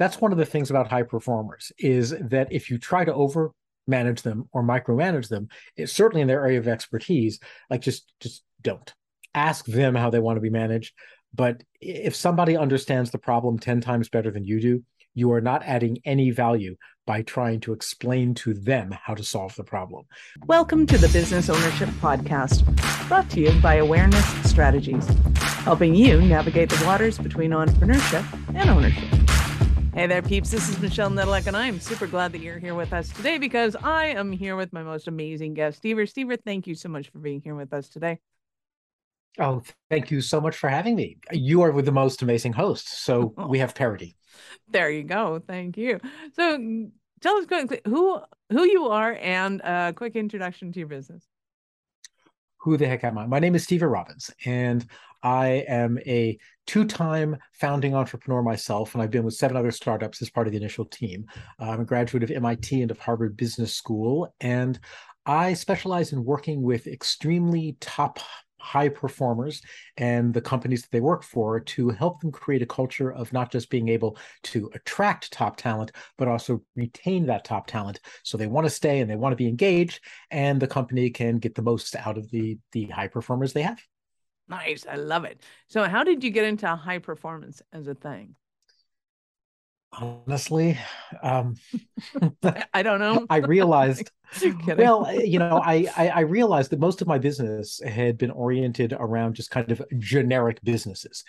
that's one of the things about high performers is that if you try to over manage them or micromanage them, certainly in their area of expertise, like just just don't. Ask them how they want to be managed. But if somebody understands the problem 10 times better than you do, you are not adding any value by trying to explain to them how to solve the problem. Welcome to the Business Ownership Podcast, brought to you by Awareness Strategies, helping you navigate the waters between entrepreneurship and ownership. Hey there, peeps. This is Michelle Nedelec, and I'm super glad that you're here with us today because I am here with my most amazing guest, Stever. Stever, thank you so much for being here with us today. Oh, thank you so much for having me. You are with the most amazing host, so we have parity. There you go. Thank you. So, tell us quickly who who you are and a quick introduction to your business. Who the heck am I? My name is Stever Robbins, and I am a two time founding entrepreneur myself, and I've been with seven other startups as part of the initial team. I'm a graduate of MIT and of Harvard Business School, and I specialize in working with extremely top high performers and the companies that they work for to help them create a culture of not just being able to attract top talent, but also retain that top talent. So they want to stay and they want to be engaged, and the company can get the most out of the the high performers they have. Nice. I love it. So, how did you get into high performance as a thing? Honestly, um, I don't know. I realized, well, you know, I, I, I realized that most of my business had been oriented around just kind of generic businesses,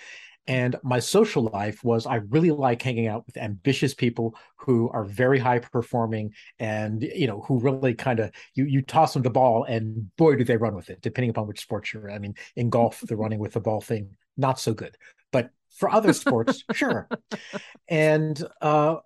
and my social life was I really like hanging out with ambitious people who are very high performing and you know who really kind of you you toss them the ball and boy do they run with it depending upon which sport you're in. I mean in golf the running with the ball thing not so good. For other sports sure. And uh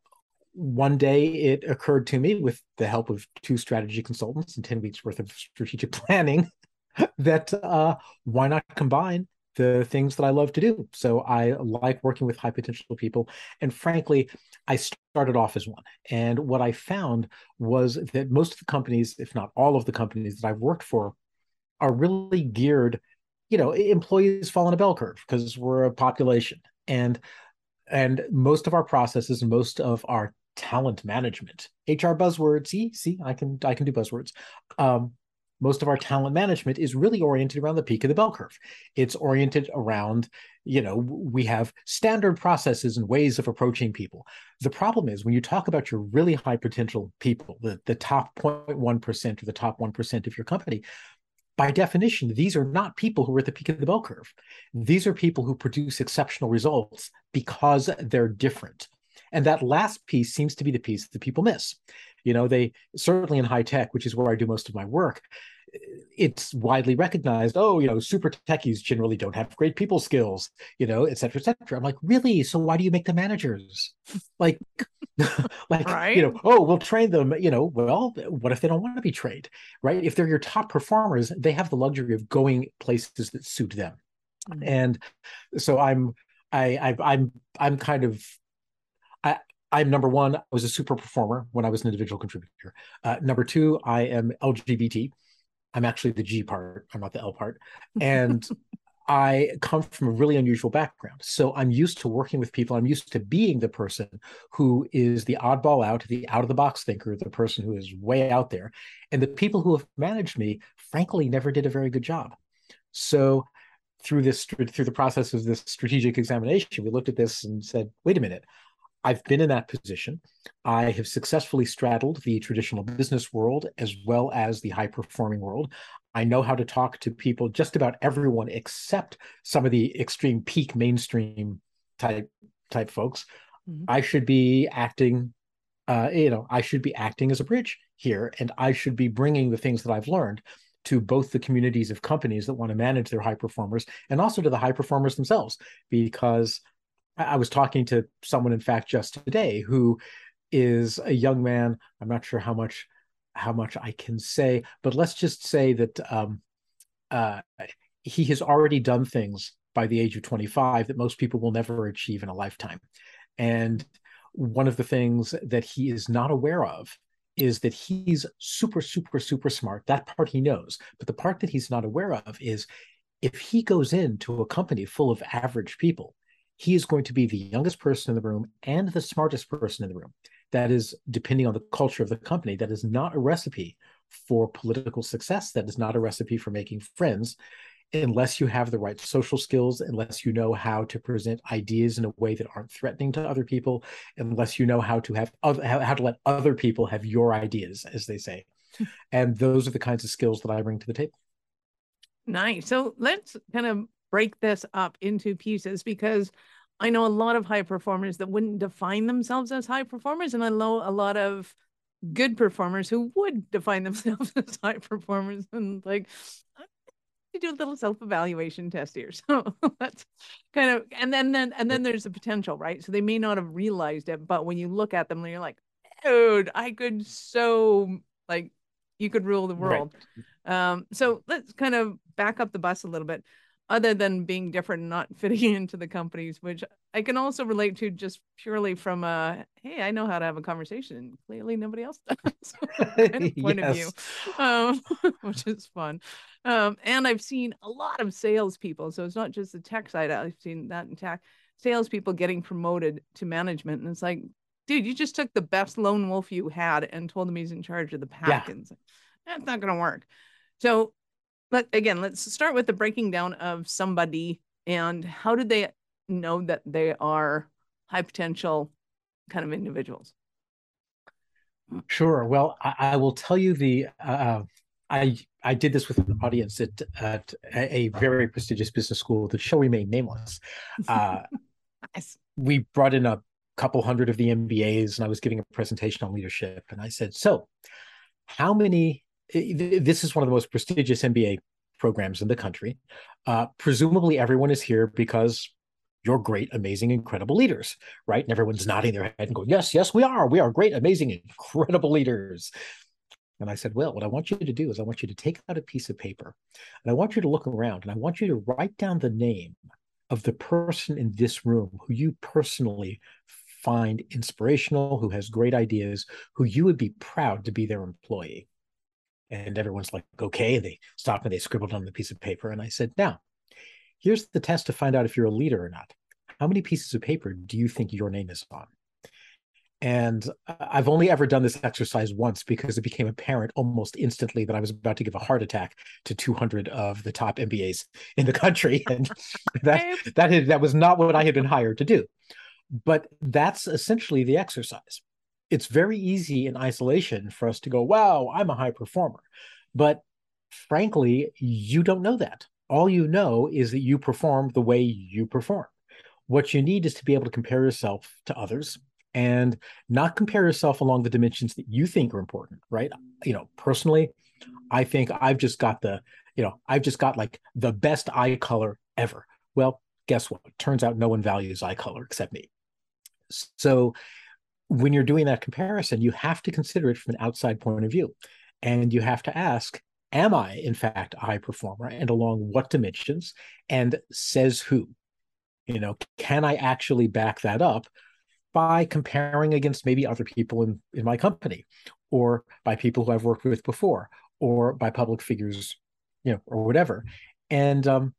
one day it occurred to me with the help of two strategy consultants and 10 weeks worth of strategic planning that uh, why not combine the things that I love to do. So I like working with high potential people. And frankly, I started off as one. And what I found was that most of the companies, if not all of the companies that I've worked for, are really geared, you know, employees fall in a bell curve because we're a population. And and most of our processes most of our talent management, HR buzzwords, see, see, I can I can do buzzwords. Um, most of our talent management is really oriented around the peak of the bell curve. It's oriented around, you know, we have standard processes and ways of approaching people. The problem is when you talk about your really high potential people, the, the top 0.1% or the top 1% of your company, by definition, these are not people who are at the peak of the bell curve. These are people who produce exceptional results because they're different. And that last piece seems to be the piece that people miss. You know, they certainly in high tech, which is where I do most of my work, it's widely recognized. Oh, you know, super techies generally don't have great people skills, you know, et cetera, et cetera. I'm like, really? So why do you make the managers? Like, like, right? you know, oh, we'll train them. You know, well, what if they don't want to be trained, right? If they're your top performers, they have the luxury of going places that suit them. Mm-hmm. And so I'm, I, I, I'm, I'm kind of i I'm number one, I was a super performer when I was an individual contributor. Uh, number two, I am LGBT. I'm actually the G part, I'm not the L part. And I come from a really unusual background. So I'm used to working with people. I'm used to being the person who is the oddball out, the out of the box thinker, the person who is way out there. And the people who have managed me, frankly, never did a very good job. So through this through the process of this strategic examination, we looked at this and said, wait a minute, I've been in that position. I have successfully straddled the traditional business world as well as the high performing world. I know how to talk to people, just about everyone except some of the extreme peak mainstream type type folks. Mm-hmm. I should be acting, uh, you know, I should be acting as a bridge here, and I should be bringing the things that I've learned to both the communities of companies that want to manage their high performers and also to the high performers themselves, because I was talking to someone, in fact, just today who is a young man. I'm not sure how much how much I can say, but let's just say that um, uh, he has already done things by the age of 25 that most people will never achieve in a lifetime. And one of the things that he is not aware of is that he's super, super, super smart. That part he knows. But the part that he's not aware of is if he goes into a company full of average people he is going to be the youngest person in the room and the smartest person in the room. That is, depending on the culture of the company, that is not a recipe for political success. That is not a recipe for making friends unless you have the right social skills, unless you know how to present ideas in a way that aren't threatening to other people, unless you know how to have other, how to let other people have your ideas, as they say. and those are the kinds of skills that I bring to the table. Nice. So let's kind of break this up into pieces because I know a lot of high performers that wouldn't define themselves as high performers, and I know a lot of good performers who would define themselves as high performers and like to do a little self-evaluation test here. So that's kind of and then then and then there's the potential, right? So they may not have realized it, but when you look at them, you're like, dude, I could so like you could rule the world. Right. Um, so let's kind of back up the bus a little bit other than being different and not fitting into the companies, which I can also relate to just purely from a hey, I know how to have a conversation. Clearly, nobody else does. kind of point yes. of view, um, which is fun. Um, and I've seen a lot of salespeople, so it's not just the tech side. I've seen that in tech salespeople getting promoted to management, and it's like, dude, you just took the best lone wolf you had and told him he's in charge of the pack, yeah. and that's not going to work. So again, let's start with the breaking down of somebody and how did they know that they are high potential kind of individuals? Sure. Well, I, I will tell you the uh, I I did this with an audience at at a very prestigious business school that shall remain nameless. Uh, nice. We brought in a couple hundred of the MBAs, and I was giving a presentation on leadership, and I said, "So, how many this is one of the most prestigious MBA programs in the country. Uh, presumably, everyone is here because you're great, amazing, incredible leaders, right? And everyone's nodding their head and going, Yes, yes, we are. We are great, amazing, incredible leaders. And I said, Well, what I want you to do is I want you to take out a piece of paper and I want you to look around and I want you to write down the name of the person in this room who you personally find inspirational, who has great ideas, who you would be proud to be their employee. And everyone's like, okay. They stopped and they scribbled on the piece of paper. And I said, now, here's the test to find out if you're a leader or not. How many pieces of paper do you think your name is on? And I've only ever done this exercise once because it became apparent almost instantly that I was about to give a heart attack to 200 of the top MBAs in the country. And that, that, had, that was not what I had been hired to do. But that's essentially the exercise it's very easy in isolation for us to go, wow, I'm a high performer. But frankly, you don't know that. All you know is that you perform the way you perform. What you need is to be able to compare yourself to others and not compare yourself along the dimensions that you think are important, right? You know, personally, I think I've just got the, you know, I've just got like the best eye color ever. Well, guess what? Turns out no one values eye color except me. So when you're doing that comparison, you have to consider it from an outside point of view. And you have to ask, am I, in fact, a high performer? And along what dimensions? And says who? You know, can I actually back that up by comparing against maybe other people in, in my company or by people who I've worked with before or by public figures, you know, or whatever. And um,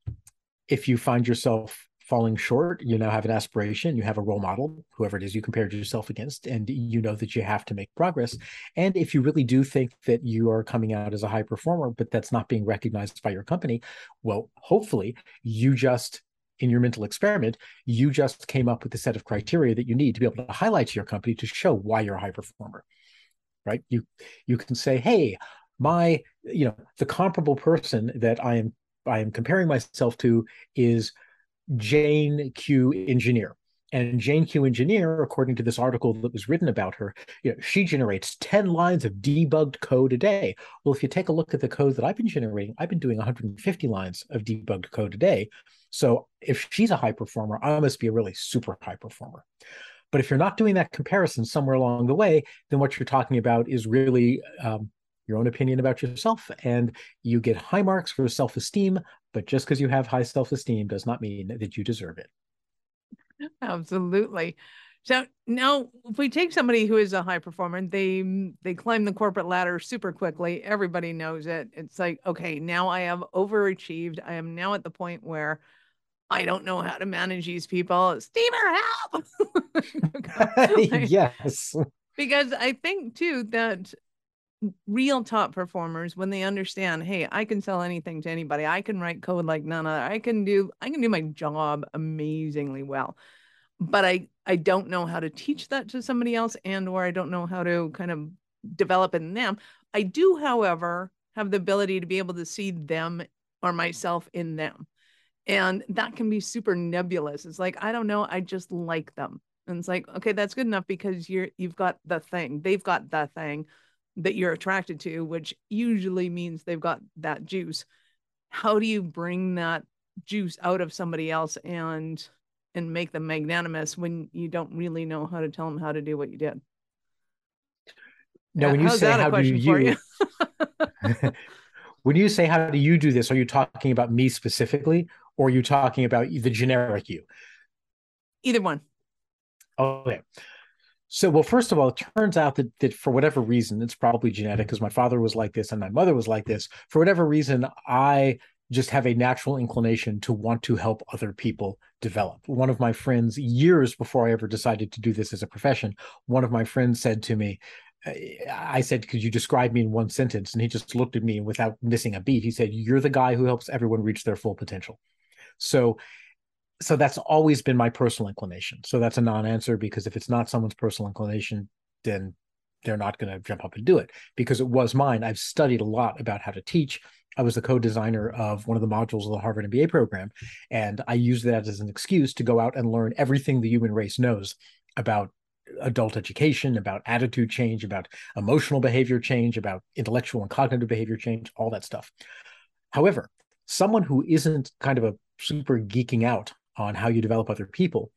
if you find yourself falling short, you now have an aspiration, you have a role model, whoever it is you compared yourself against, and you know that you have to make progress. And if you really do think that you are coming out as a high performer, but that's not being recognized by your company, well, hopefully you just in your mental experiment, you just came up with a set of criteria that you need to be able to highlight to your company to show why you're a high performer. Right? You you can say, hey, my, you know, the comparable person that I am I am comparing myself to is Jane Q engineer. And Jane Q engineer, according to this article that was written about her, you know, she generates 10 lines of debugged code a day. Well, if you take a look at the code that I've been generating, I've been doing 150 lines of debugged code a day. So if she's a high performer, I must be a really super high performer. But if you're not doing that comparison somewhere along the way, then what you're talking about is really um, your own opinion about yourself and you get high marks for self-esteem but just because you have high self-esteem does not mean that you deserve it absolutely so now if we take somebody who is a high performer they they climb the corporate ladder super quickly everybody knows it it's like okay now i have overachieved i am now at the point where I don't know how to manage these people. Stever, help. like, yes. Because I think too that real top performers when they understand hey i can sell anything to anybody. I can write code like none other. I can do i can do my job amazingly well. But i i don't know how to teach that to somebody else and or i don't know how to kind of develop in them. I do however have the ability to be able to see them or myself in them. And that can be super nebulous. It's like i don't know. I just like them. And it's like okay that's good enough because you're you've got the thing. They've got the thing that you're attracted to, which usually means they've got that juice. How do you bring that juice out of somebody else and and make them magnanimous when you don't really know how to tell them how to do what you did? No, when you How's say how do you, you? when you say how do you do this, are you talking about me specifically, or are you talking about the generic you? Either one. Okay. So, well, first of all, it turns out that, that for whatever reason, it's probably genetic mm-hmm. because my father was like this and my mother was like this. For whatever reason, I just have a natural inclination to want to help other people develop. One of my friends, years before I ever decided to do this as a profession, one of my friends said to me, uh, I said, Could you describe me in one sentence? And he just looked at me without missing a beat, he said, You're the guy who helps everyone reach their full potential. So so that's always been my personal inclination. So that's a non-answer because if it's not someone's personal inclination, then they're not going to jump up and do it because it was mine. I've studied a lot about how to teach. I was the co-designer of one of the modules of the Harvard MBA program, and I used that as an excuse to go out and learn everything the human race knows about adult education, about attitude change, about emotional behavior change, about intellectual and cognitive behavior change, all that stuff. However, someone who isn't kind of a super geeking out on how you develop other people,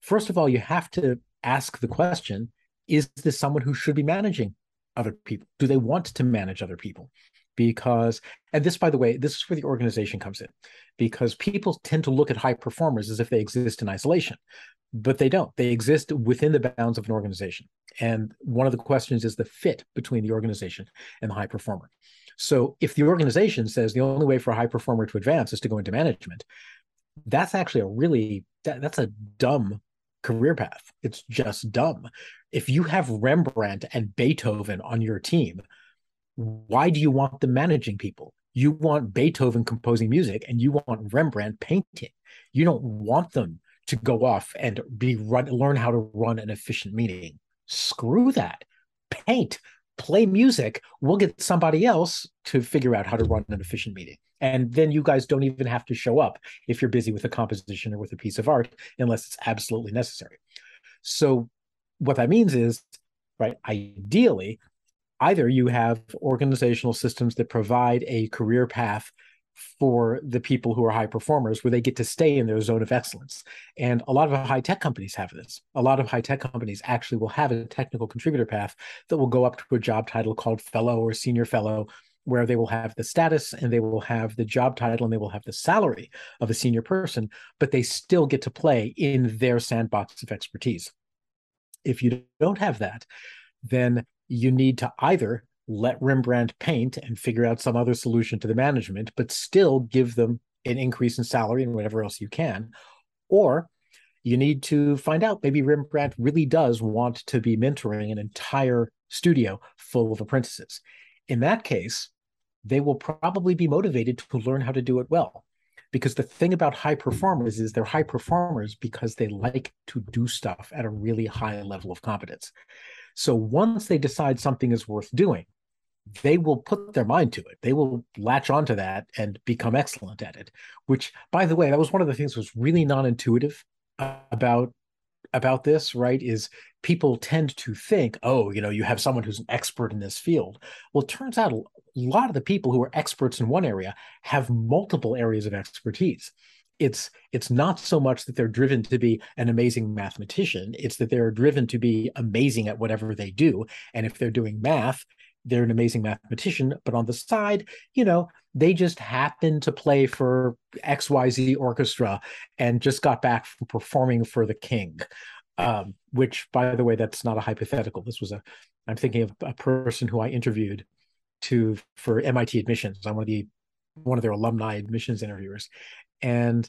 first of all, you have to ask the question is this someone who should be managing other people? Do they want to manage other people? Because, and this, by the way, this is where the organization comes in, because people tend to look at high performers as if they exist in isolation, but they don't. They exist within the bounds of an organization. And one of the questions is the fit between the organization and the high performer. So if the organization says the only way for a high performer to advance is to go into management, that's actually a really that, that's a dumb career path. It's just dumb. If you have Rembrandt and Beethoven on your team, why do you want them managing people? You want Beethoven composing music and you want Rembrandt painting. You don't want them to go off and be run learn how to run an efficient meeting. Screw that. Paint, play music. We'll get somebody else to figure out how to run an efficient meeting. And then you guys don't even have to show up if you're busy with a composition or with a piece of art, unless it's absolutely necessary. So, what that means is, right, ideally, either you have organizational systems that provide a career path for the people who are high performers where they get to stay in their zone of excellence. And a lot of high tech companies have this. A lot of high tech companies actually will have a technical contributor path that will go up to a job title called fellow or senior fellow where they will have the status and they will have the job title and they will have the salary of a senior person, but they still get to play in their sandbox of expertise. If you don't have that, then you need to either let Rembrandt paint and figure out some other solution to the management, but still give them an increase in salary and whatever else you can. Or you need to find out maybe Rembrandt really does want to be mentoring an entire studio full of apprentices in that case, they will probably be motivated to learn how to do it well. Because the thing about high hmm. performers is they're high performers because they like to do stuff at a really high level of competence. So once they decide something is worth doing, they will put their mind to it. They will latch onto that and become excellent at it. Which, by the way, that was one of the things was really non-intuitive about about this, right? Is people tend to think, oh, you know, you have someone who's an expert in this field. Well, it turns out a lot of the people who are experts in one area have multiple areas of expertise. It's it's not so much that they're driven to be an amazing mathematician, it's that they're driven to be amazing at whatever they do. And if they're doing math, they're an amazing mathematician, but on the side, you know, they just happen to play for XYZ orchestra and just got back from performing for the king um, which by the way that's not a hypothetical. This was a i'm thinking of a person who i interviewed to for mit admissions. I'm one of the one of their alumni admissions interviewers. And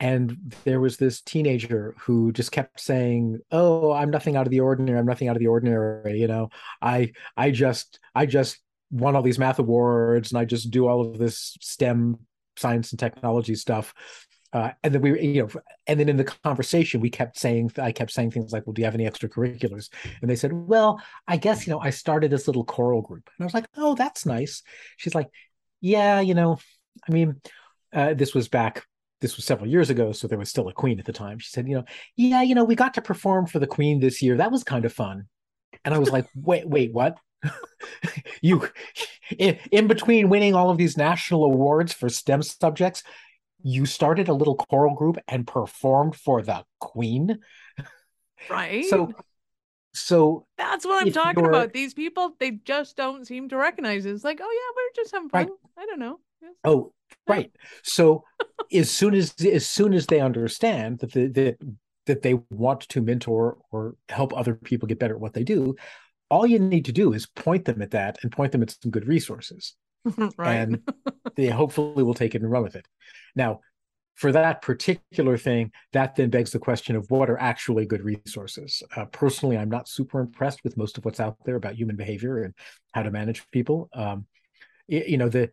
and there was this teenager who just kept saying oh i'm nothing out of the ordinary i'm nothing out of the ordinary you know? I i just i just won all these math awards and i just do all of this stem science and technology stuff. Uh, and then we you know and then in the conversation we kept saying i kept saying things like well do you have any extracurriculars? And they said well i guess you know i started this little choral group. And i was like oh that's nice. She's like yeah you know i mean uh, this was back this was several years ago, so there was still a queen at the time. She said, you know, yeah, you know, we got to perform for the queen this year. That was kind of fun. And I was like, wait, wait, what? you in, in between winning all of these national awards for STEM subjects, you started a little choral group and performed for the queen. Right. So so that's what I'm talking about. These people, they just don't seem to recognize it. It's like, oh yeah, we're just having fun. Right. I don't know. Yes. Oh, right. So as soon as as soon as they understand that the, that that they want to mentor or help other people get better at what they do all you need to do is point them at that and point them at some good resources. Right. and they hopefully will take it and run with it. Now for that particular thing that then begs the question of what are actually good resources. Uh, personally i'm not super impressed with most of what's out there about human behavior and how to manage people. Um, you know the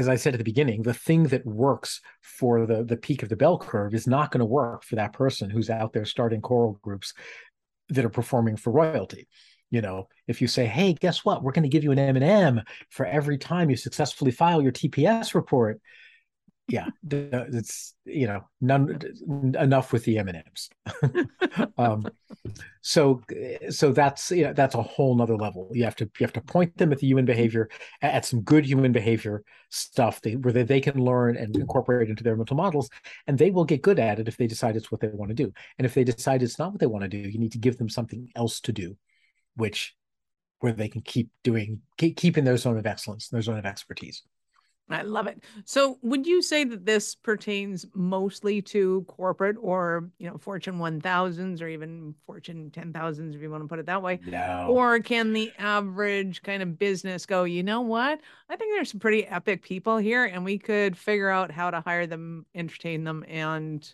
as I said at the beginning, the thing that works for the the peak of the bell curve is not going to work for that person who's out there starting choral groups that are performing for royalty. You know, if you say, "Hey, guess what? We're going to give you an M and m for every time you successfully file your TPS report," yeah, it's you know none enough with the M and M's. Um, so so that's you know, that's a whole nother level. You have to you have to point them at the human behavior at some good human behavior stuff they, where they, they can learn and incorporate into their mental models, and they will get good at it if they decide it's what they want to do. And if they decide it's not what they want to do, you need to give them something else to do, which where they can keep doing keep, keep in their zone of excellence, their zone of expertise. I love it. So, would you say that this pertains mostly to corporate or, you know, Fortune 1000s or even Fortune 10,000s, if you want to put it that way? No. Or can the average kind of business go, you know what? I think there's some pretty epic people here and we could figure out how to hire them, entertain them, and,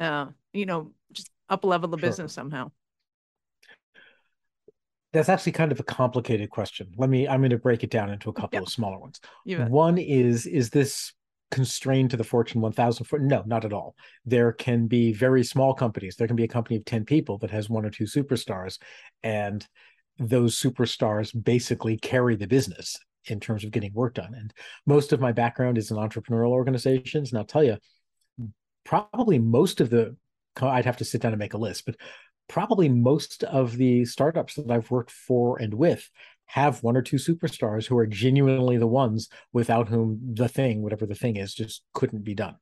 uh, you know, just up level the sure. business somehow that's actually kind of a complicated question. Let me I'm going to break it down into a couple of smaller ones. One is is this constrained to the Fortune 1000 for no, not at all. There can be very small companies. There can be a company of 10 people that has one or two superstars and those superstars basically carry the business in terms of getting work done. And most of my background is in entrepreneurial organizations and I'll tell you probably most of the I'd have to sit down and make a list, but probably most of the startups that I've worked for and with have one or two superstars who are genuinely the ones without whom the thing, whatever the thing is, just couldn't be done.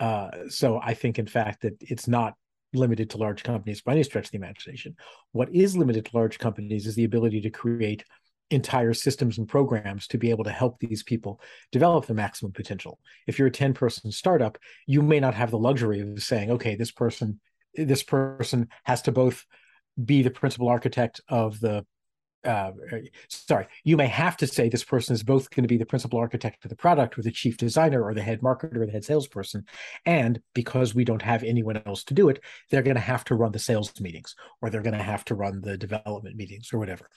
Uh, so I think, in fact, that it's not limited to large companies by any stretch of the imagination. What is limited to large companies is the ability to create entire systems and programs to be able to help these people develop their maximum potential. If you're a 10 person startup, you may not have the luxury of saying, okay, this person this person has to both be the principal architect of the uh, sorry, you may have to say this person is both going to be the principal architect of the product or the chief designer or the head marketer or the head salesperson. And because we don't have anyone else to do it, they're going to have to run the sales meetings or they're going to have to run the development meetings or whatever.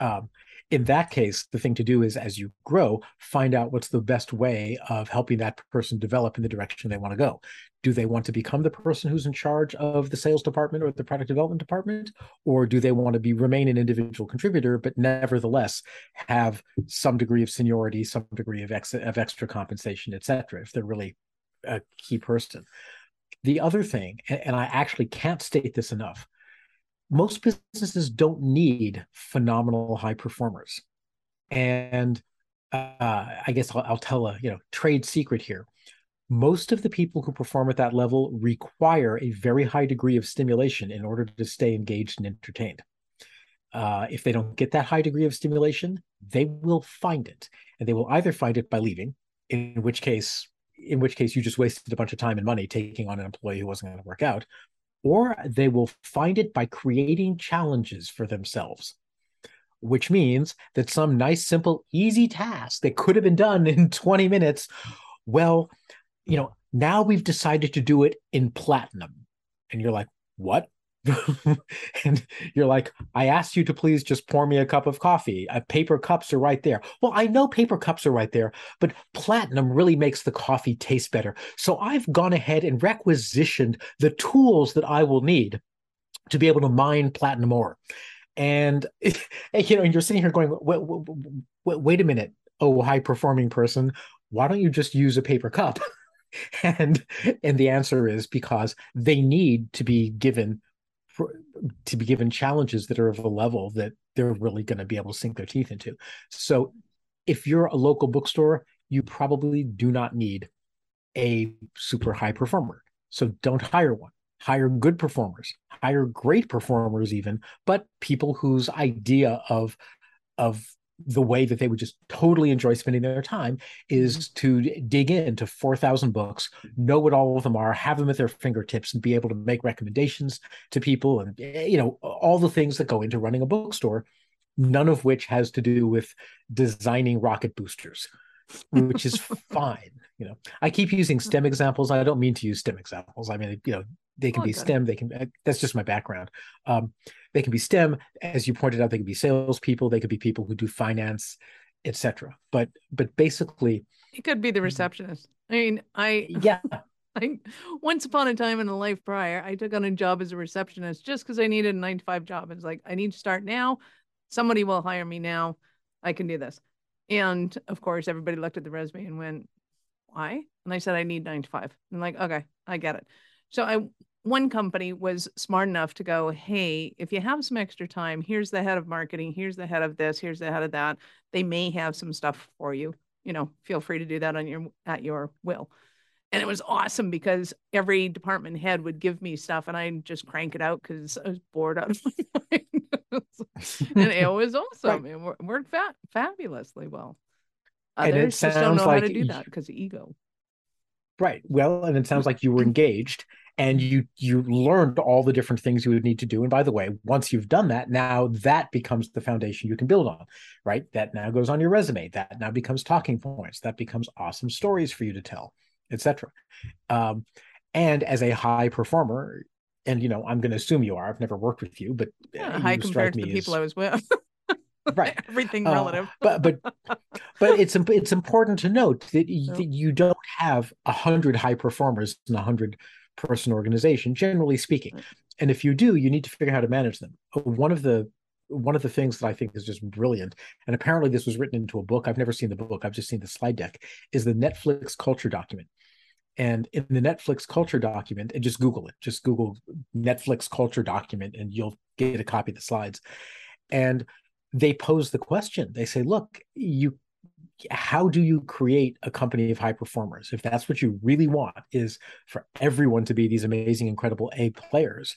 Um, in that case, the thing to do is as you grow, find out what's the best way of helping that person develop in the direction they want to go. Do they want to become the person who's in charge of the sales department or the product development department? Or do they want to be remain an individual contributor, but nevertheless have some degree of seniority, some degree of, ex, of extra compensation, et cetera, if they're really a key person? The other thing, and I actually can't state this enough, most businesses don't need phenomenal high performers. And uh, i guess I'll, I'll, tell a you know trade secret here. Most of the people who perform at that level require a very high degree of stimulation in order to stay engaged and entertained. Uh, if they don't get that high degree of stimulation they will find it. And they will either find it by leaving in which case in which case you just wasted a bunch of time and money taking on an employee who wasn't going to work out or they will find it by creating challenges for themselves, which means that some nice, simple, easy task that could have been done in 20 minutes, well, you know, now we've decided to do it in platinum. And you're like, what? and you're like, I asked you to please just pour me a cup of coffee. Uh, paper cups are right there. Well, I know paper cups are right there, but platinum really makes the coffee taste better. So I've gone ahead and requisitioned the tools that I will need to be able to mine platinum ore. And you know, and you're sitting here going, wait, wait, wait a minute, oh high performing person, why don't you just use a paper cup? and and the answer is because they need to be given to be given challenges that are of a level that they're really going to be able to sink their teeth into. So if you're a local bookstore, you probably do not need a super high performer. So don't hire one. Hire good performers, hire great performers even, but people whose idea of of the way that they would just totally enjoy spending their time is mm-hmm. to dig into 4,000 books, know what all of them are, have them at their fingertips, and be able to make recommendations to people and, eh, you know, all the things that go into running a bookstore, none of which has to do with designing rocket boosters, which is fine. You know, I keep using STEM examples. I don't mean to use STEM examples. I mean, you know, they can oh, be STEM. They can. Uh, that's just my background. Um, they can be STEM, as you pointed out. They can be salespeople. They could be people who do finance, etc. But but basically, it could be the mm-hmm. receptionist. I mean, I yeah. I, once upon a time in a life prior, I took on a job as a receptionist just because I needed a nine to five job. It's like I need to start now. Somebody will hire me now. I can do this. And of course, everybody looked at the resume and went, "Why?" And I said, "I need nine to five. I'm like, "Okay, I get it." So I one company was smart enough to go, hey, if you have some extra time, here's the head of marketing, here's the head of this, here's the head of that. They may have some stuff for you. You know, feel free to do that on your at your will. And it was awesome because every department head would give me stuff and I just crank it out because I was bored out of my mind. and it was awesome. Right. It worked fa- fabulously well. Others just don't know like how to do that because of ego. Right. Well, and it sounds like you were engaged and you you learned all the different things you would need to do. And by the way once you've done that now that becomes the foundation you can build on right? That now goes on your resume. That now becomes talking points. That becomes awesome stories for you to tell etc um, and as a high performer and you know i'm going to assume you are i've never worked with you but yeah, high compared to the people as, i was with. Right. Everything uh, relative. but but but it's it's important to note that, you, that you don't have a hundred high performers and a hundred person organization, generally speaking. And if you do, you need to figure out how to manage them. Uh, one of the one of the things that I think is just brilliant, and apparently this was written into a book. I've never seen the book. I've just seen the slide deck. Is the Netflix culture document. And in the Netflix culture document, and just Google it, just Google Netflix culture document, and you'll get a copy of the slides. And they pose the question. They say, look, you how do you create a company of high performers? If that's what you really want is for everyone to be these amazing incredible a players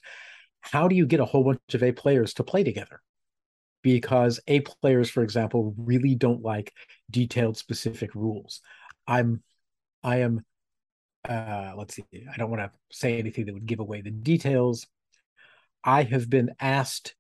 how do you get a whole bunch of a players to play together? Because a players for example really don't like detailed specific rules. I'm i am uh let's see i don't want to say anything that would give away the details. I have been asked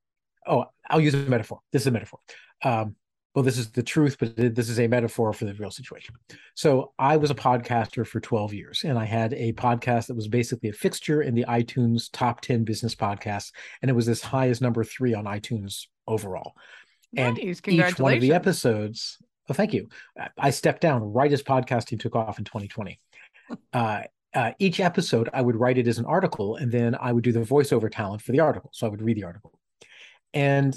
oh i'll use a metaphor. This is a metaphor. Um well, this is the truth, but this is a metaphor for the real situation. So I was a podcaster for 12 years, and I had a podcast that was basically a fixture in the iTunes top 10 business podcasts, and it was as high as number three on iTunes overall. And each one of the episodes, oh, thank you. I stepped down right as podcasting took off in 2020. Uh, uh, each episode, I would write it as an article, and then I would do the voiceover talent for the article. So I would read the article. And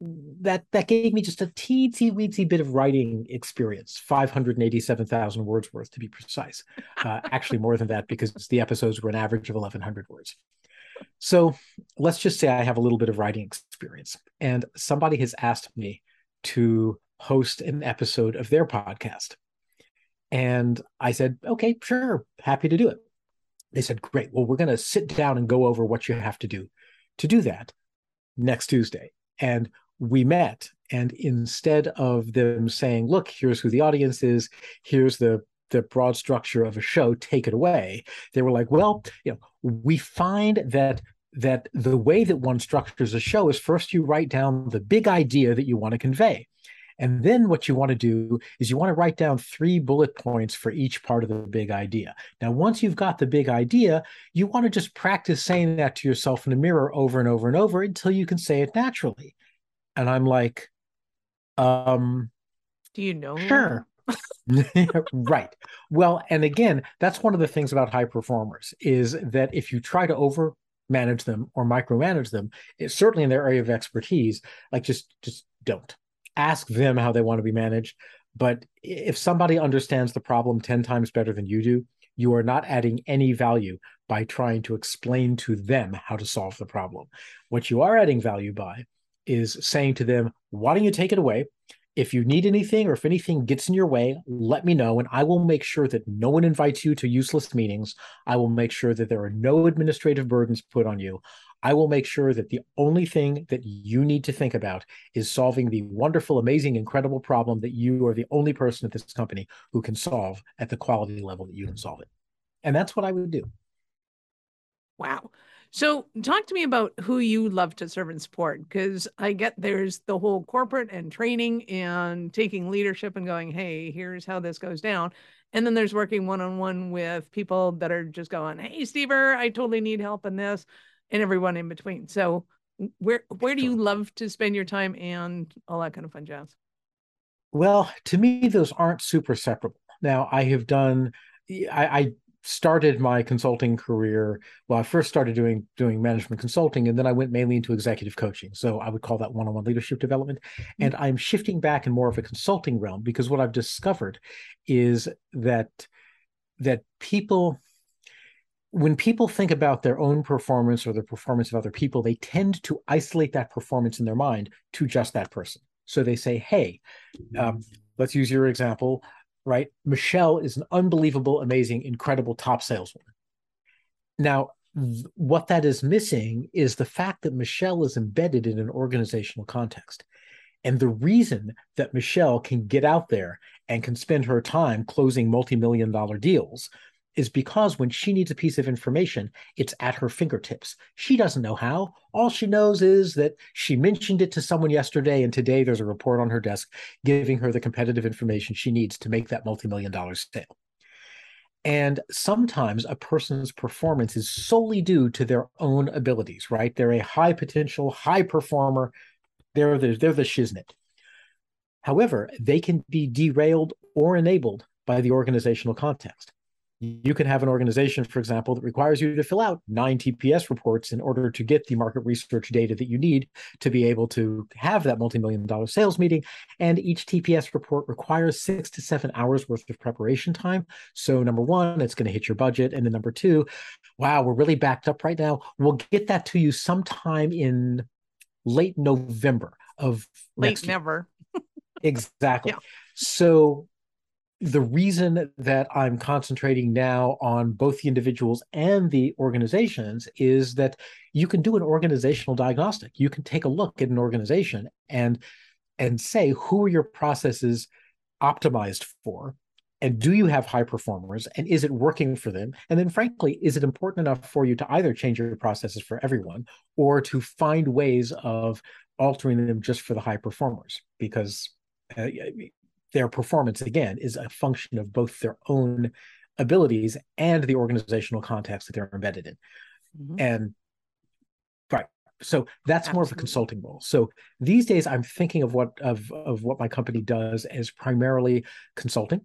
that that gave me just a teensy weensy bit of writing experience 587000 words worth to be precise. Uh, actually more than that because the episodes were an average of 1100 words. So let's just say i have a little bit of writing experience and somebody has asked me to host an episode of their podcast. And i said okay sure happy to do it. They said great well we're going to sit down and go over what you have to do to do that next tuesday. And we met and instead of them saying look here's who the audience is here's the the broad structure of a show take it away they were like well you know we find that that the way that one structures a show is first you write down the big idea that you want to convey And then what you want to do is you want to write down three bullet points for each part of the big idea. Now, once you've got the big idea, you want to just practice saying that to yourself in the mirror over and over and over until you can say it naturally. And I'm like, um, do you know? Sure. right. Well, and again, that's one of the things about high performers is that if you try to over manage them or micromanage them, it's certainly in their area of expertise, like just just don't. Ask them how they want to be managed. But if somebody understands the problem 10 times better than you do, you are not adding any value by trying to explain to them how to solve the problem. What you are adding value by is saying to them, why don't you take it away? If you need anything or if anything gets in your way, let me know and I will make sure that no one invites you to useless meetings. I will make sure that there are no administrative burdens put on you. I will make sure that the only thing that you need to think about is solving the wonderful, amazing, incredible problem that you are the only person at this company who can solve at the quality level that you can solve it. And that's what I would do. Wow. So, talk to me about who you love to serve and support because I get there's the whole corporate and training and taking leadership and going, hey, here's how this goes down. And then there's working one on one with people that are just going, hey, Stever, I totally need help in this, and everyone in between. So, where where do you love to spend your time and all that kind of fun jazz? Well, to me, those aren't super separable. Now, I have done I, I, started my consulting career well i first started doing doing management consulting and then i went mainly into executive coaching. So i would call that one-on-one leadership development. And i'm shifting back in more of a consulting realm because what i've discovered is that that people when people think about their own performance or the performance of other people they tend to isolate that performance in their mind to just that person. So they say hey um, let's use your example right? Michelle is an unbelievable, amazing, incredible top saleswoman. Now, th- what that is missing is the fact that Michelle is embedded in an organizational context. And the reason that Michelle can get out there and can spend her time closing multi million dollar deals is because when she needs a piece of information, it's at her fingertips. She doesn't know how. All she knows is that she mentioned it to someone yesterday, and today there's a report on her desk giving her the competitive information she needs to make that multi-million dollar sale. And sometimes a person's performance is solely due to their own abilities, right? They're a high potential, high performer. They're the, they're the shiznit. However, they can be derailed or enabled by the organizational context you can have an organization, for example, that requires you to fill out nine TPS reports in order to get the market research data that you need to be able to have that multi-million dollar sales meeting. And each TPS report requires six to seven hours worth of preparation time. So number one, it's going to hit your budget. And then number two, wow, we're really backed up right now. We'll get that to you sometime in late November of late never. exactly. Yeah. So the reason that I'm concentrating now on both the individuals and the organizations is that you can do an organizational diagnostic. You can take a look at an organization and and say who are your processes optimized for? And do you have high performers? And is it working for them? And then frankly is it important enough for you to either change your processes for everyone or to find ways of altering them just for the high performers? Because uh, their performance again is a function of both their own abilities and the organizational context that they're embedded in mm-hmm. and right so that's Absolutely. more of a consulting role so these days i'm thinking of what of of what my company does as primarily consulting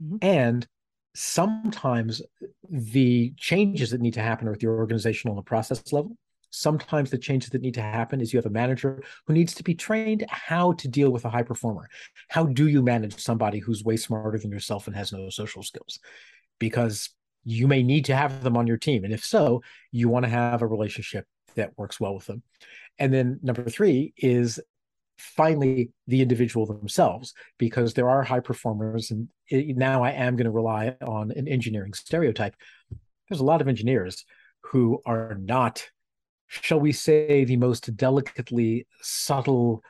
mm-hmm. and sometimes the changes that need to happen are at the organizational and the process level Sometimes the changes that need to happen is you have a manager who needs to be trained how to deal with a high performer. How do you manage somebody who's way smarter than yourself and has no social skills? Because you may need to have them on your team. And if so, you want to have a relationship that works well with them. And then number three is finally the individual themselves, because there are high performers. And it, now I am going to rely on an engineering stereotype. There's a lot of engineers who are not shall we say, the most delicately subtle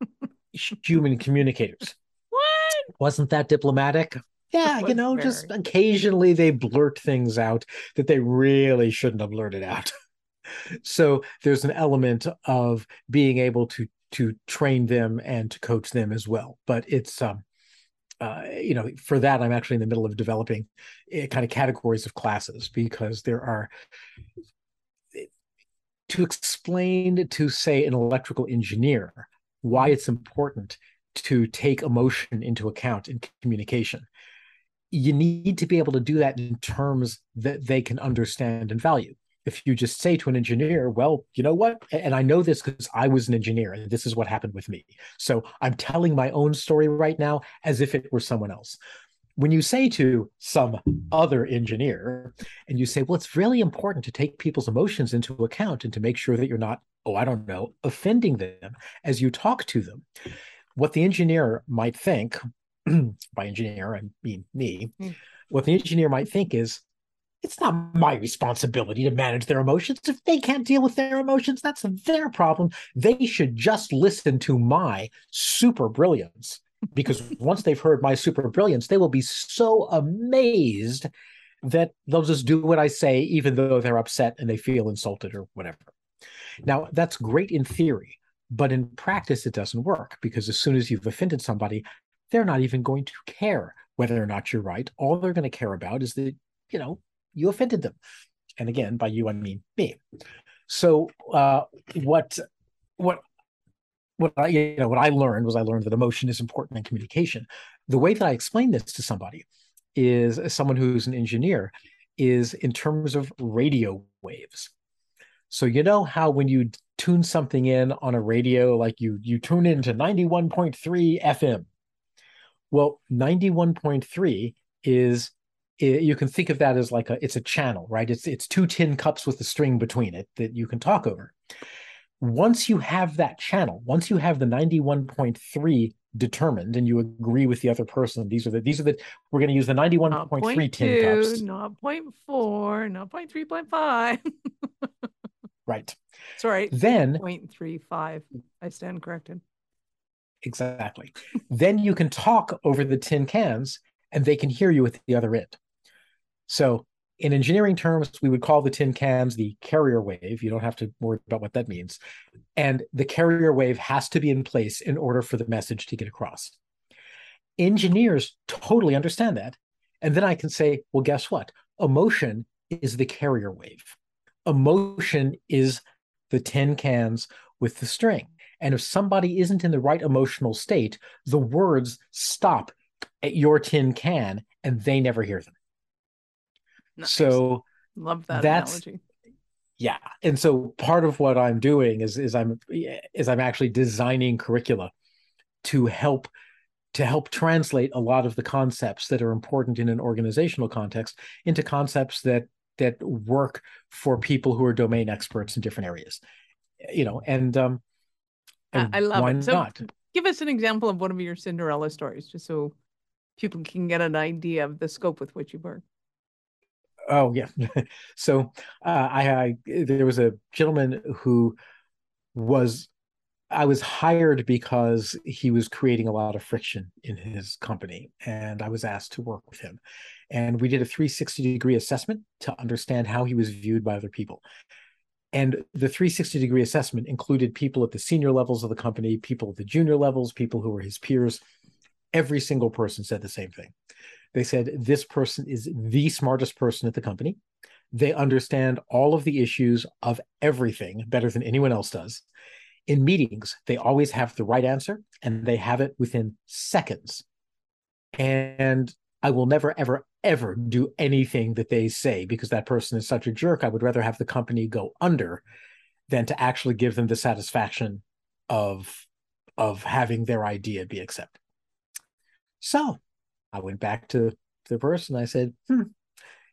human communicators. What? Wasn't that diplomatic? Yeah, you know, very... just occasionally they blurt things out that they really shouldn't have blurted out. so there's an element of being able to to train them and to coach them as well. But it's um, uh, you know, for that, I'm actually in the middle of developing uh, kind of categories of classes because there are to explain to say an electrical engineer why mm-hmm. it's important to take emotion into account in communication you need to be able to do that in terms that they can understand and value if you just say to an engineer, well, you know what? And I know this because I was an engineer and this is what happened with me. So I'm telling my own story right now as if it were someone else. When you say to some other engineer and you say, well, it's really important to take people's emotions into account and to make sure that you're not, oh, I don't know, offending them as you talk to them, what the engineer might think, by engineer, I mean me, mm. what the engineer might think is, it's not my responsibility to manage their emotions. If they can't deal with their emotions, that's their problem. They should just listen to my super brilliance because once they've heard my super brilliance, they will be so amazed that they'll just do what I say, even though they're upset and they feel insulted or whatever. Now, that's great in theory, but in practice, it doesn't work because as soon as you've offended somebody, they're not even going to care whether or not you're right. All they're going to care about is that, you know, you offended them. And again, by you I mean me. So uh, what what what I you know what I learned was I learned that emotion is important in communication. The way that I explain this to somebody is as someone who's an engineer is in terms of radio waves. So you know how when you tune something in on a radio, like you you tune into 91.3 FM. Well, 91.3 is it, you can think of that as like a it's a channel right it's it's two tin cups with a string between it that you can talk over once you have that channel once you have the 91.3 determined and you agree with the other person these are the these are the we're going to use the 91.3 tin cups. not 0.4 not 0.3.5 right. Sorry then 0.35 i stand corrected. Exactly. Then you can talk over the tin cans and they can hear you at the other end. So, in engineering terms, we would call the tin cans the carrier wave. You don't have to worry about what that means. And the carrier wave has to be in place in order for the message to get across. Engineers totally understand that. And then I can say, well, guess what? Emotion is the carrier wave. Emotion is the tin cans with the string. And if somebody isn't in the right emotional state, the words stop at your tin can and they never hear them. Nice. So love that analogy. Yeah. And so part of what I'm doing is is I'm is I'm actually designing curricula to help to help translate a lot of the concepts that are important in an organizational context into concepts that that work for people who are domain experts in different areas you know and um and i love it so not? give us an example of one of your cinderella stories just so people can get an idea of the scope with which you work Oh yeah. so uh, I, I there was a gentleman who was I was hired because he was creating a lot of friction in his company, and I was asked to work with him. And we did a 360 degree assessment to understand how he was viewed by other people. And the 360 degree assessment included people at the senior levels of the company, people at the junior levels, people who were his peers. Every single person said the same thing. They said this person is the smartest person at the company. They understand all of the issues of everything better than anyone else does. In meetings, they always have the right answer and they have it within seconds. And I will never, ever, ever do anything that they say because that person is such a jerk. I would rather have the company go under than to actually give them the satisfaction of of having their idea be accepted. So I went back to the person. I said, hmm,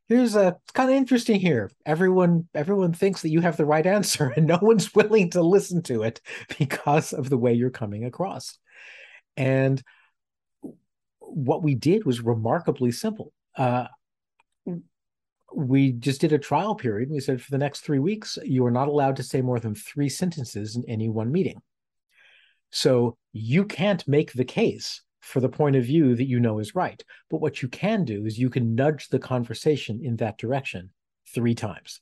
here's a it's kind of interesting here. Everyone everyone thinks that you have the right answer and no one's willing to listen to it because of the way you're coming across. And what we did was remarkably simple. Uh, we just did a trial period. We said for the next three weeks, you are not allowed to say more than three sentences in any one meeting. So you can't make the case for the point of view that you know is right. But what you can do is you can nudge the conversation in that direction three times.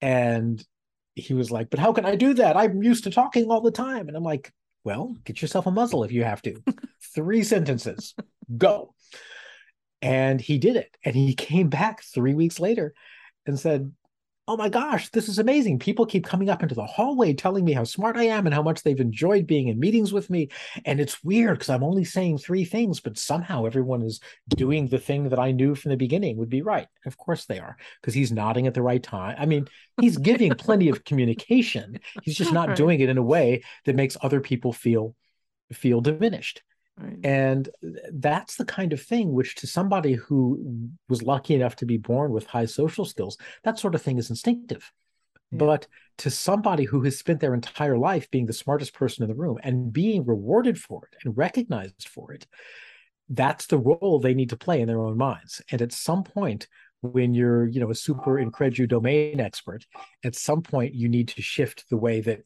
And he was like, But how can I do that? I'm used to talking all the time. And I'm like, Well, get yourself a muzzle if you have to. Three sentences, go. And he did it. And he came back three weeks later and said, oh my gosh, this is amazing. People keep coming up into the hallway telling me how smart I am and how much they've enjoyed being in meetings with me. And it's weird because I'm only saying three things, but somehow everyone is doing the thing that I knew from the beginning would be right. Of course they are, because he's nodding at the right time. I mean, he's giving plenty of communication. He's just not right. doing it in a way that makes other people feel feel diminished. Right. And that's the kind of thing which, to somebody who was lucky enough to be born with high social skills, that sort of thing is instinctive. Yeah. But to somebody who has spent their entire life being the smartest person in the room and being rewarded for it and recognized for it, that's the role they need to play in their own minds. And at some point, when you're, you know, a super incredu domain expert, at some point you need to shift the way that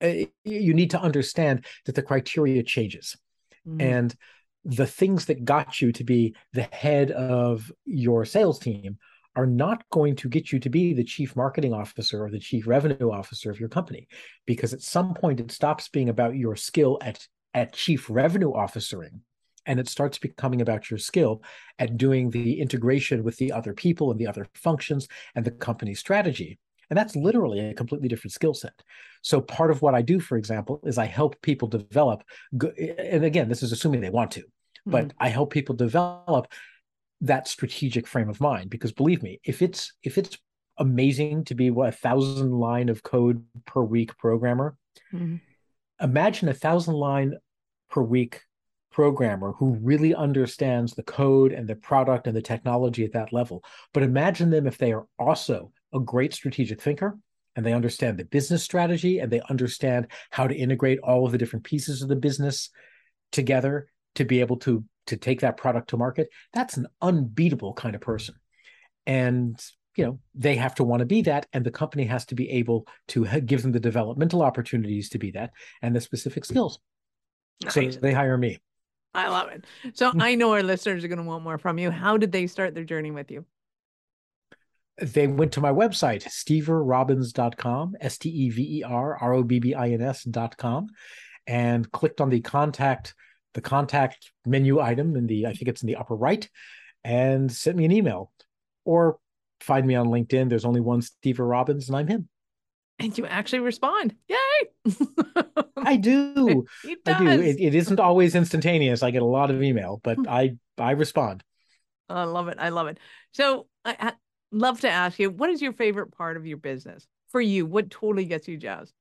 uh, you need to understand that the criteria changes Mm-hmm. And the things that got you to be the head of your sales team are not going to get you to be the chief marketing officer or the chief revenue officer of your company because at some point it stops being about your skill at at chief revenue officering and it starts becoming about your skill at doing the integration with the other people and the other functions and the company strategy and that's literally a completely different skill set. So part of what I do, for example, is I help people develop, and again, this is assuming they want to, but mm-hmm. I help people develop that strategic frame of mind because believe me, if it's if it's amazing to be what a thousand line of code per week programmer, mm-hmm. imagine a thousand line per week programmer who really understands the code and the product and the technology at that level. But imagine them if they are also a great strategic thinker and they understand the business strategy and they understand how to integrate all of the different pieces of the business together to be able to to take that product to market. That's an unbeatable kind of person. And you know they have to want to be that and the company has to be able to give them the developmental opportunities to be that and the specific skills. Nice. so they hire me. I love it. So mm. i know our listeners are going to want more from you. How did they start their journey with you they went to my website, steverrobbins.com, S T E V E R R O B B I N S.com, and clicked on the contact the contact menu item in the I think it's in the upper right, and sent me an email. Or find me on LinkedIn. There's only one Stever Robbins, and I'm him. And you actually respond. Yay! I do. I do. It, it isn't always instantaneous. I get a lot of email, but hmm. I I respond. I love it. I love it. So I, love to ask you, what is your favorite part of your business for you? What totally gets you jazzed?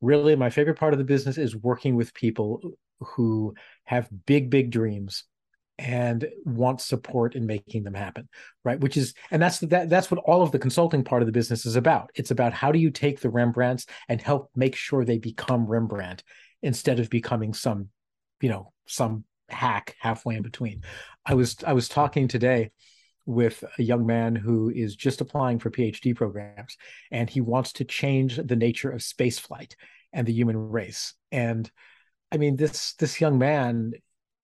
Really, my favorite part of the business is working with people who have big, big dreams and want support in making them happen right which is and that's that that's what all of the consulting part of the business is about it's about how do you take the rembrandts and help make sure they become rembrandt instead of becoming some you know some hack halfway in between i was i was talking today with a young man who is just applying for PhD programs, and he wants to change the nature of spaceflight and the human race. And I mean, this this young man,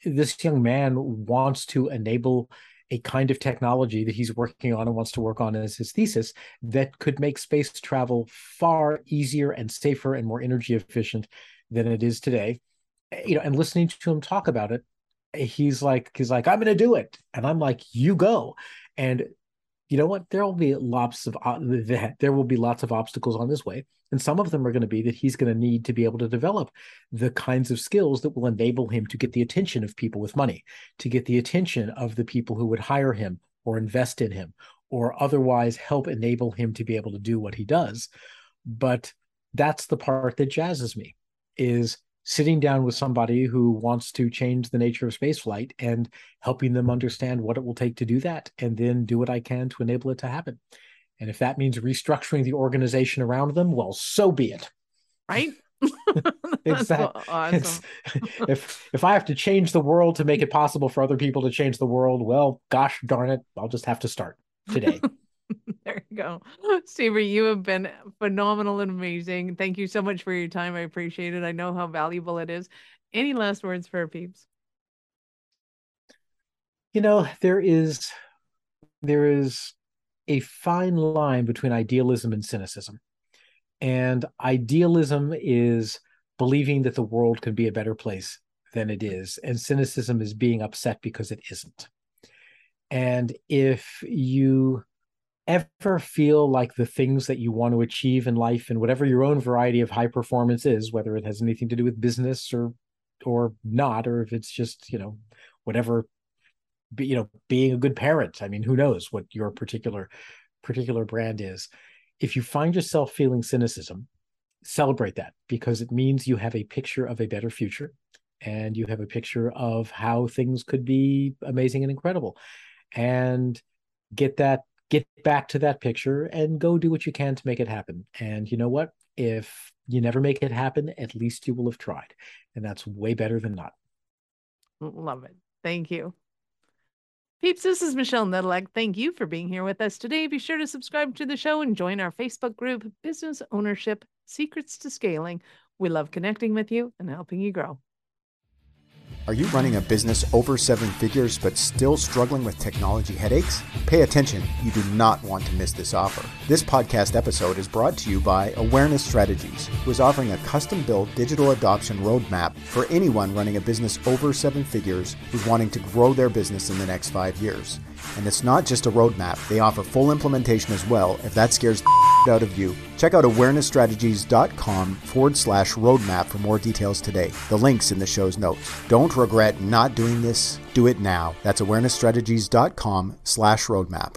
this young man wants to enable a kind of technology that he's working on and wants to work on as his thesis that could make space travel far easier and safer and more energy efficient than it is today. You know, and listening to him talk about it, he's like he's like i'm gonna do it. And i'm like you go. And you know what? There will be lots of there will be lots of obstacles on this way. And some of them are going to be that he's going to need to be able to develop the kinds of skills that will enable him to get the attention of people with money to get the attention of the people who would hire him or invest in him or otherwise help enable him to be able to do what he does. But that's the part that jazzes me is sitting down with somebody who wants to change the nature of spaceflight and helping them understand what it will take to do that and then do what I can to enable it to happen. And if that means restructuring the organization around them, well, so be it. Right? exactly. Awesome. if if I have to change the world to make it possible for other people to change the world, well, gosh darn it, I'll just have to start today. there you go. Stever, you have been phenomenal and amazing. Thank you so much for your time. I appreciate it. I know how valuable it is. Any last words for peeps? You know, there is there is a fine line between idealism and cynicism. And idealism is believing that the world can be a better place than it is, and cynicism is being upset because it isn't. And if you ever feel like the things that you want to achieve in life and whatever your own variety of high performance is, whether it has anything to do with business or or not, or if it's just, you know, whatever you know, being a good parent. I mean, who knows what your particular particular brand is. If you find yourself feeling cynicism, celebrate that because it means you have a picture of a better future and you have a picture of how things could be amazing and incredible. And get that get back to that picture and go do what you can to make it happen. And you know what? If you never make it happen, at least you will have tried. And that's way better than not. Love it. Thank you. Peeps, this is Michelle Nedelec. Thank you for being here with us today. Be sure to subscribe to the show and join our Facebook group, Business Ownership Secrets to Scaling. We love connecting with you and helping you grow. Are you running a business over seven figures but still struggling with technology headaches? Pay attention, you do not want to miss this offer. This podcast episode is brought to you by Awareness Strategies, who is offering a custom built digital adoption roadmap for anyone running a business over seven figures who's wanting to grow their business in the next five years. And it's not just a roadmap, they offer full implementation as well if that scares the out of you. Check out awarenessstrategies.com forward slash roadmap for more details today. The link's in the show's notes. Don't regret not doing this. Do it now. That's awarenessstrategies.com slash roadmap.